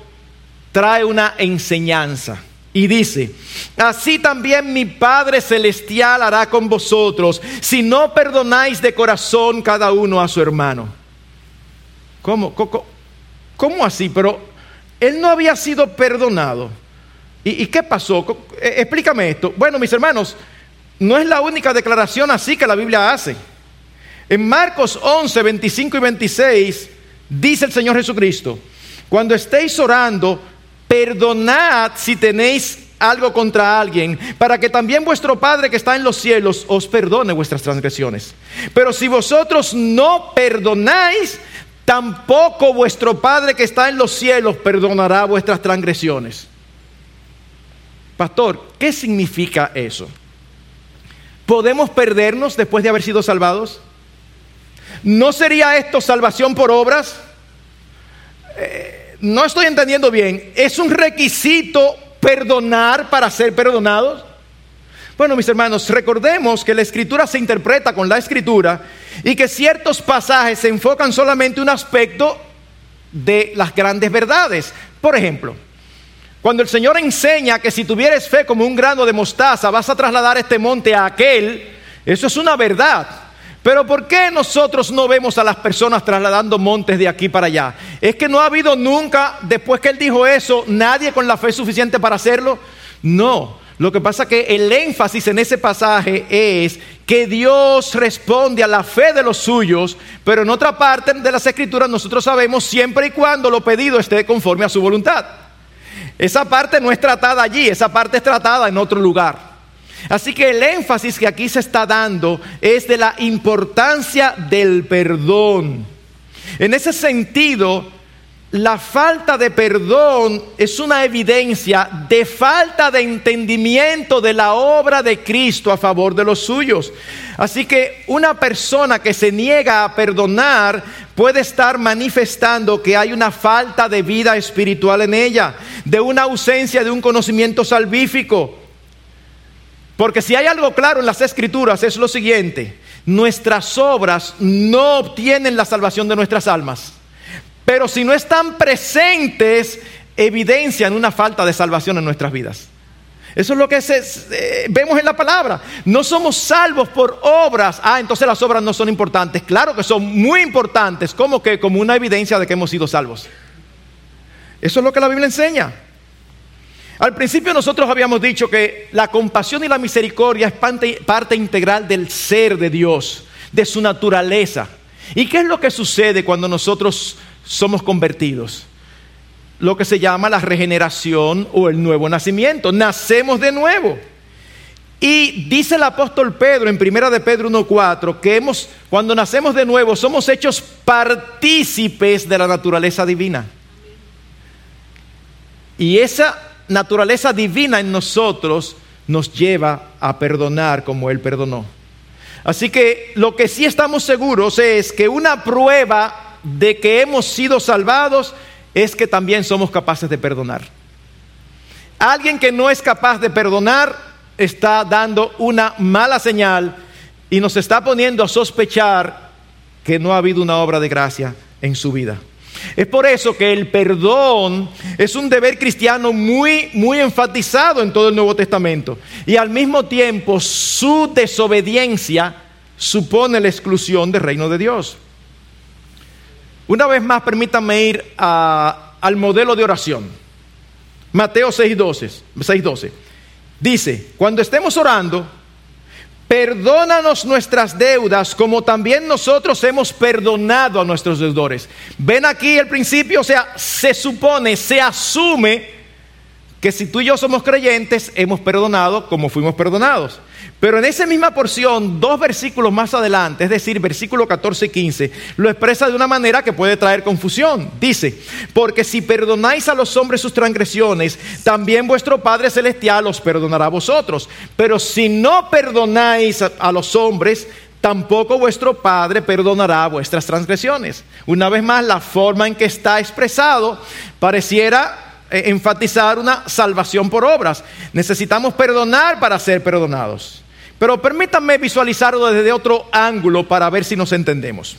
trae una enseñanza. Y dice, así también mi Padre Celestial hará con vosotros si no perdonáis de corazón cada uno a su hermano. ¿Cómo? ¿Cómo? ¿Cómo así? Pero él no había sido perdonado. ¿Y, qué pasó? Eh, explícame esto. Bueno, mis hermanos, no es la única declaración así que la Biblia hace. En Marcos 11, 25 y 26 dice el Señor Jesucristo, cuando estéis orando, perdonad si tenéis algo contra alguien, para que también vuestro Padre que está en los cielos os perdone vuestras transgresiones. Pero si vosotros no perdonáis, tampoco vuestro Padre que está en los cielos perdonará vuestras transgresiones. Pastor, ¿qué significa eso? ¿Podemos perdernos después de haber sido salvados? ¿No sería esto salvación por obras? eh, no estoy entendiendo bien. ¿Es un requisito perdonar para ser perdonados? Bueno, mis hermanos, recordemos que la escritura se interpreta con la escritura y que ciertos pasajes se enfocan solamente un aspecto de las grandes verdades. Por ejemplo, cuando el Señor enseña que si tuvieres fe como un grano de mostaza vas a trasladar este monte a aquel, eso es una verdad. Pero ¿por qué nosotros no vemos a las personas trasladando montes de aquí para allá? ¿Es que no ha habido nunca, después que Él dijo eso, nadie con la fe suficiente para hacerlo? No. Lo que pasa que el énfasis en ese pasaje es que Dios responde a la fe de los suyos, pero en otra parte de las escrituras nosotros sabemos siempre y cuando lo pedido esté conforme a su voluntad. Esa parte no es tratada allí, esa parte es tratada en otro lugar. Así que el énfasis que aquí se está dando es de la importancia del perdón. En ese sentido, la falta de perdón es una evidencia de falta de entendimiento de la obra de Cristo a favor de los suyos. Así que una persona que se niega a perdonar puede estar manifestando que hay una falta de vida espiritual en ella, de una ausencia de un conocimiento salvífico. Porque si hay algo claro en las escrituras es lo siguiente, nuestras obras no obtienen la salvación de nuestras almas. Pero si no están presentes, evidencian una falta de salvación en nuestras vidas. Eso es lo que vemos en la palabra. No somos salvos por obras. Ah, entonces las obras no son importantes. Claro que son muy importantes, como que como una evidencia de que hemos sido salvos. Eso es lo que la Biblia enseña. Al principio nosotros habíamos dicho que la compasión y la misericordia es parte integral del ser de Dios, de su naturaleza. ¿Y qué es lo que sucede cuando nosotros somos convertidos. Lo que se llama la regeneración o el nuevo nacimiento. Nacemos de nuevo. Y dice el apóstol Pedro en primera de Pedro 1:4 que hemos cuando nacemos de nuevo somos hechos partícipes de la naturaleza divina. Y esa naturaleza divina en nosotros nos lleva a perdonar como él perdonó. Así que lo que sí estamos seguros es que una prueba de que hemos sido salvados es que también somos capaces de perdonar. Alguien que no es capaz de perdonar está dando una mala señal y nos está poniendo a sospechar que no ha habido una obra de gracia en su vida. Es por eso que el perdón es un deber cristiano muy, muy enfatizado en todo el Nuevo Testamento. Y al mismo tiempo su desobediencia supone la exclusión del reino de Dios. Una vez más, permítanme ir al modelo de oración. Mateo 6:12. Dice, cuando estemos orando, perdónanos nuestras deudas como también nosotros hemos perdonado a nuestros deudores. Ven aquí el principio, o sea, se supone, se asume que si tú y yo somos creyentes, hemos perdonado como fuimos perdonados. Pero en esa misma porción, dos versículos más adelante, es decir, versículo 14 y 15, lo expresa de una manera que puede traer confusión. Dice, porque si perdonáis a los hombres sus transgresiones, también vuestro Padre Celestial os perdonará a vosotros. Pero si no perdonáis a los hombres, tampoco vuestro Padre perdonará vuestras transgresiones. Una vez más, la forma en que está expresado pareciera enfatizar una salvación por obras. Necesitamos perdonar para ser perdonados. Pero permítanme visualizarlo desde otro ángulo para ver si nos entendemos.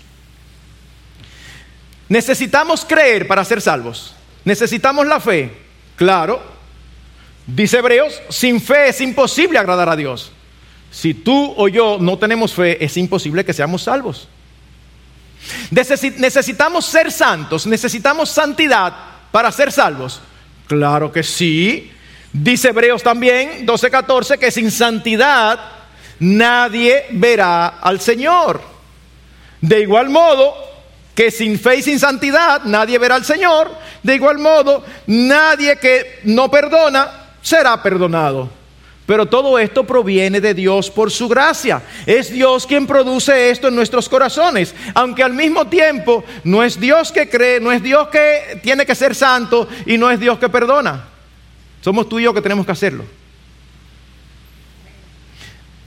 Necesitamos creer para ser salvos. Necesitamos la fe. Claro. Dice Hebreos, sin fe es imposible agradar a Dios. Si tú o yo no tenemos fe, es imposible que seamos salvos. Necesitamos ser santos, necesitamos santidad para ser salvos. Claro que sí. Dice Hebreos también, 12:14, que sin santidad nadie verá al Señor. De igual modo que sin fe y sin santidad nadie verá al Señor. De igual modo, nadie que no perdona será perdonado. Pero todo esto proviene de Dios por su gracia. Es Dios quien produce esto en nuestros corazones. Aunque al mismo tiempo no es Dios que cree, no es Dios que tiene que ser santo y no es Dios que perdona. Somos tú y yo que tenemos que hacerlo.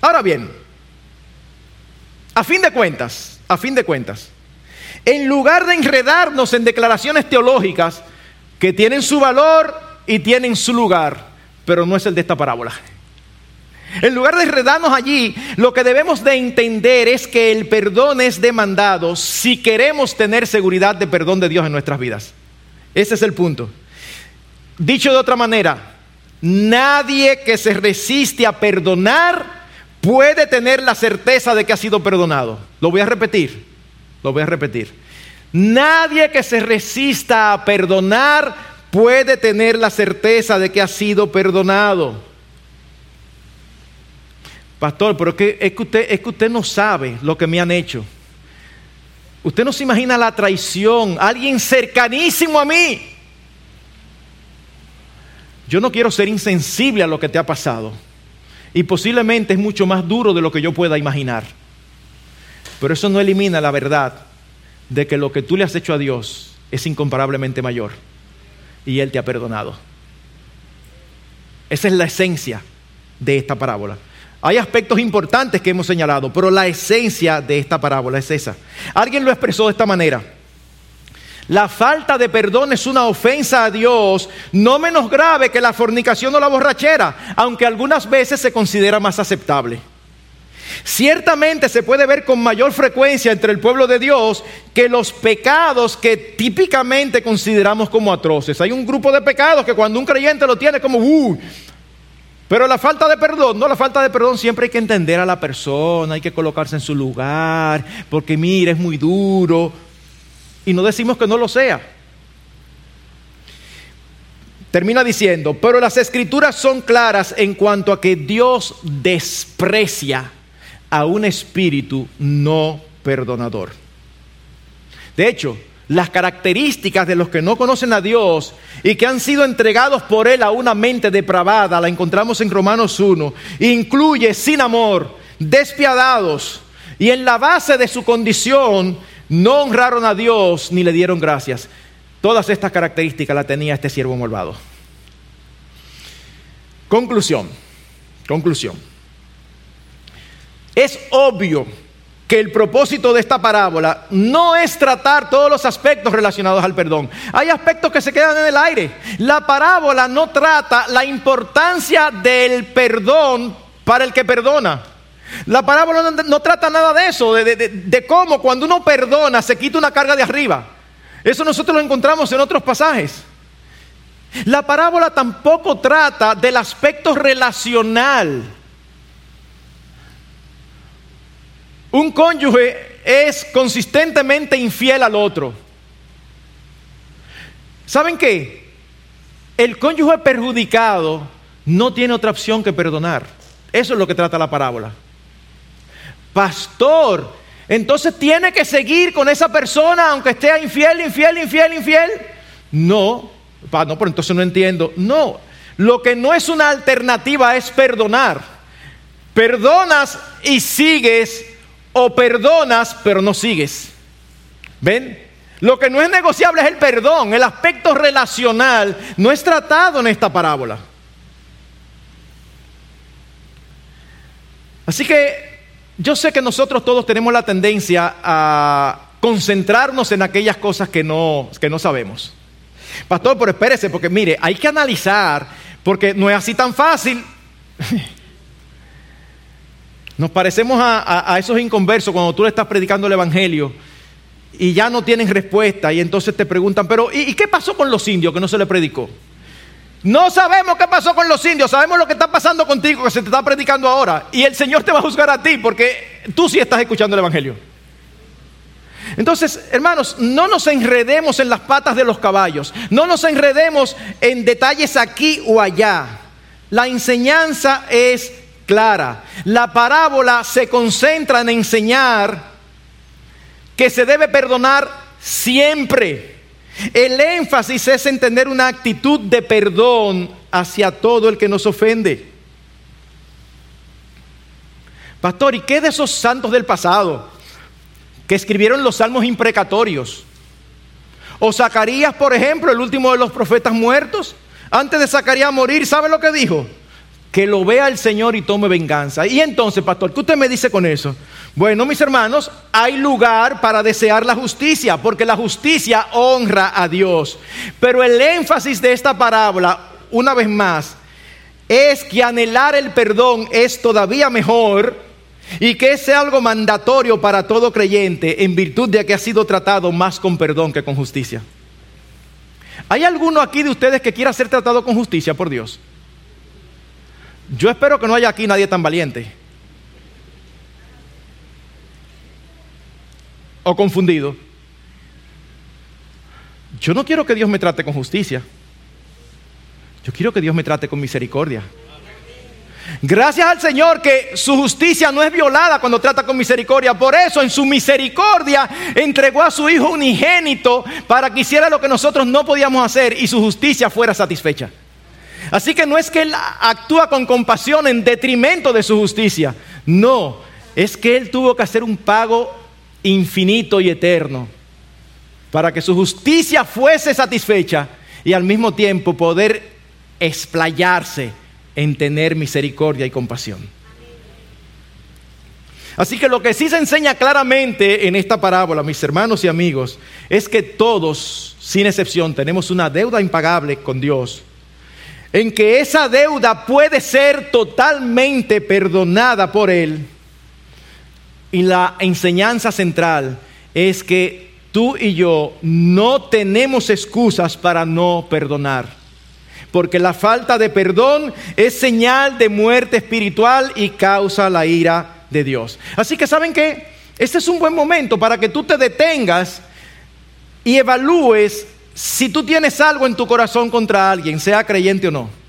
Ahora bien, a fin de cuentas, a fin de cuentas, En lugar de enredarnos en declaraciones teológicas que tienen su valor y tienen su lugar, pero no es el de esta parábola. En lugar de enredarnos allí, lo que debemos de entender es que el perdón es demandado si queremos tener seguridad de perdón de Dios en nuestras vidas. Ese es el punto. Dicho de otra manera, nadie que se resiste a perdonar puede tener la certeza de que ha sido perdonado. Lo voy a repetir, lo voy a repetir. Nadie que se resista a perdonar puede tener la certeza de que ha sido perdonado. Pastor, pero es que, es que, usted, es que usted no sabe lo que me han hecho. Usted no se imagina la traición, alguien cercanísimo a mí. Yo no quiero ser insensible a lo que te ha pasado. Y posiblemente es mucho más duro de lo que yo pueda imaginar. Pero eso no elimina la verdad de que lo que tú le has hecho a Dios es incomparablemente mayor. Y Él te ha perdonado. Esa es la esencia de esta parábola. Hay aspectos importantes que hemos señalado, pero la esencia de esta parábola es esa. Alguien lo expresó de esta manera. La falta de perdón es una ofensa a Dios, no menos grave que la fornicación o la borrachera, aunque algunas veces se considera más aceptable. Ciertamente se puede ver con mayor frecuencia entre el pueblo de Dios que los pecados que típicamente consideramos como atroces. Hay un grupo de pecados que cuando un creyente lo tiene como, uh, pero la falta de perdón, no, la falta de perdón siempre hay que entender a la persona, hay que colocarse en su lugar, porque mira, es muy duro. Y no decimos que no lo sea. Termina diciendo, pero las escrituras son claras en cuanto a que Dios desprecia a un espíritu no perdonador. De hecho, las características de los que no conocen a Dios y que han sido entregados por Él a una mente depravada, la encontramos en Romanos 1, incluye sin amor, despiadados y en la base de su condición no honraron a Dios ni le dieron gracias. Todas estas características las tenía este siervo malvado. Conclusión, conclusión. Es obvio que el propósito de esta parábola no es tratar todos los aspectos relacionados al perdón. Hay aspectos que se quedan en el aire. La parábola no trata la importancia del perdón para el que perdona. La parábola no, trata nada de eso, de, de cómo cuando uno perdona se quita una carga de arriba. Eso nosotros lo encontramos en otros pasajes. La parábola tampoco trata del aspecto relacional Un cónyuge es consistentemente infiel al otro. ¿Saben qué? El cónyuge perjudicado no tiene otra opción que perdonar. Eso es lo que trata la parábola. Pastor, entonces tiene que seguir con esa persona aunque esté infiel, infiel, infiel, infiel. No, no, pero entonces no entiendo. No, lo que no es una alternativa es perdonar. Perdonas y sigues o perdonas pero no sigues. ¿Ven? Lo que no es negociable es el perdón. El aspecto relacional no es tratado en esta parábola. Así que yo sé que nosotros todos tenemos la tendencia a concentrarnos en aquellas cosas que no, que no sabemos. Pastor, pero espérese, porque mire, hay que analizar, porque no es así tan fácil. Nos parecemos a, esos inconversos cuando tú le estás predicando el Evangelio y ya no tienen respuesta y entonces te preguntan, pero ¿y, qué pasó con los indios que no se le predicó? No sabemos qué pasó con los indios, sabemos lo que está pasando contigo que se te está predicando ahora y el Señor te va a juzgar a ti porque tú sí estás escuchando el Evangelio. Entonces, hermanos, no nos enredemos en las patas de los caballos, no nos enredemos en detalles aquí o allá. La enseñanza es clara. La parábola se concentra en enseñar que se debe perdonar siempre. El énfasis es en tener una actitud de perdón hacia todo el que nos ofende. Pastor, ¿y qué de esos santos del pasado que escribieron los salmos imprecatorios? O Zacarías, por ejemplo, el último de los profetas muertos, antes de Zacarías morir, ¿sabe lo que dijo? Que lo vea el Señor y tome venganza. Y entonces, pastor, ¿qué usted me dice con eso? Bueno, mis hermanos, hay lugar para desear la justicia, porque la justicia honra a Dios. Pero el énfasis de esta parábola, una vez más, es que anhelar el perdón es todavía mejor y que es algo mandatorio para todo creyente en virtud de que ha sido tratado más con perdón que con justicia. ¿Hay alguno aquí de ustedes que quiera ser tratado con justicia por Dios? Yo espero que no haya aquí nadie tan valiente. o confundido. Yo no quiero que Dios me trate con justicia. Yo quiero que Dios me trate con misericordia. Gracias al Señor que su justicia no es violada cuando trata con misericordia. Por eso en su misericordia entregó a su Hijo unigénito para que hiciera lo que nosotros no podíamos hacer y su justicia fuera satisfecha. Así que no es que Él actúa con compasión en detrimento de su justicia. No, es que Él tuvo que hacer un pago infinito y eterno, para que su justicia fuese satisfecha y al mismo tiempo poder explayarse en tener misericordia y compasión. Así que lo que sí se enseña claramente en esta parábola, mis hermanos y amigos, es que todos, sin excepción, tenemos una deuda impagable con Dios, en que esa deuda puede ser totalmente perdonada por Él y la enseñanza central es que tú y yo no tenemos excusas para no perdonar. Porque la falta de perdón es señal de muerte espiritual y causa la ira de Dios. Así que saben que este es un buen momento para que tú te detengas y evalúes si tú tienes algo en tu corazón contra alguien, sea creyente o no.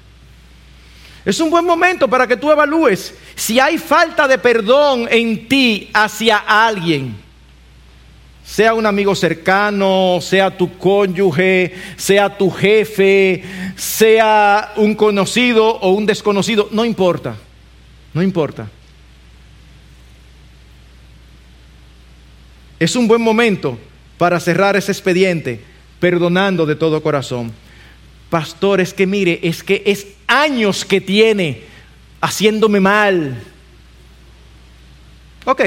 Es un buen momento para que tú evalúes si hay falta de perdón en ti hacia alguien. Sea un amigo cercano, sea tu cónyuge, sea tu jefe, sea un conocido o un desconocido, no importa, no importa. Es un buen momento para cerrar ese expediente perdonando de todo corazón. Pastor, es que mire, es que es años que tiene haciéndome mal. Ok.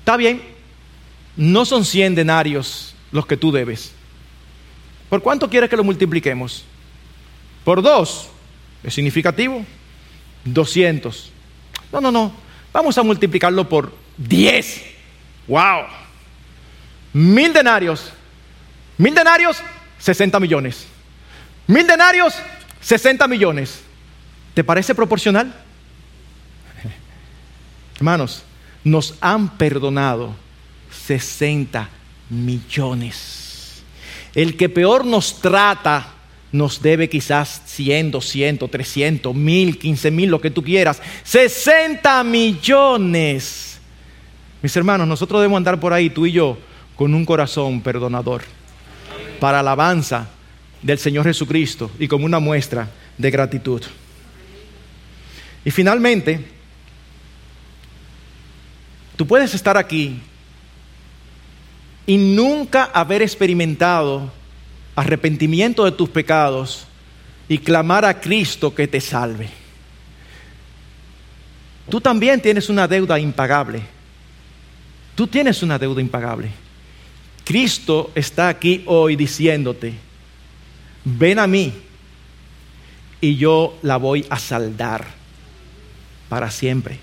Está bien. No son 100 denarios los que tú debes. ¿Por cuánto quieres que lo multipliquemos? Por dos. ¿Es significativo? 200. No, no, no. Vamos a multiplicarlo por 10. ¡Wow! Mil denarios. Mil denarios, 60 millones. Mil denarios, 60 millones. ¿Te parece proporcional? Hermanos, nos han perdonado 60 millones. El que peor nos trata nos debe quizás 100, 200, 300, 1000, 15 mil, lo que tú quieras. 60 millones. Mis hermanos, nosotros debemos andar por ahí, tú y yo, con un corazón perdonador, para alabanza del Señor Jesucristo y como una muestra de gratitud. Y finalmente, tú puedes estar aquí y nunca haber experimentado arrepentimiento de tus pecados y clamar a Cristo que te salve. Tú también tienes una deuda impagable. Tú tienes una deuda impagable. Cristo está aquí hoy diciéndote, ven a mí y yo la voy a saldar para siempre.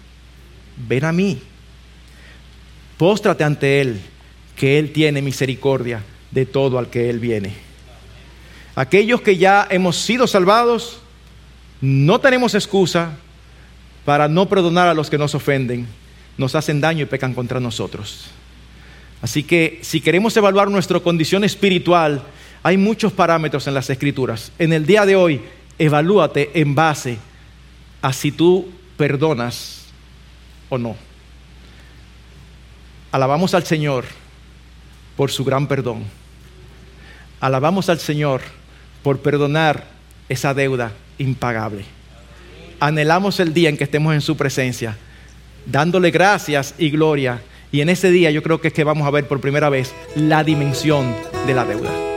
Ven a mí. Póstrate ante Él, que Él tiene misericordia de todo al que Él viene. Aquellos que ya hemos sido salvados, no tenemos excusa para no perdonar a los que nos ofenden, nos hacen daño y pecan contra nosotros. Así que si queremos evaluar nuestra condición espiritual, hay muchos parámetros en las escrituras. En el día de hoy, evalúate en base a si tú perdonas o no. Alabamos al Señor por su gran perdón. Alabamos al Señor por perdonar esa deuda impagable. Anhelamos el día en que estemos en su presencia, dándole gracias y gloria y en ese día yo creo que es que vamos a ver por primera vez la dimensión de la deuda.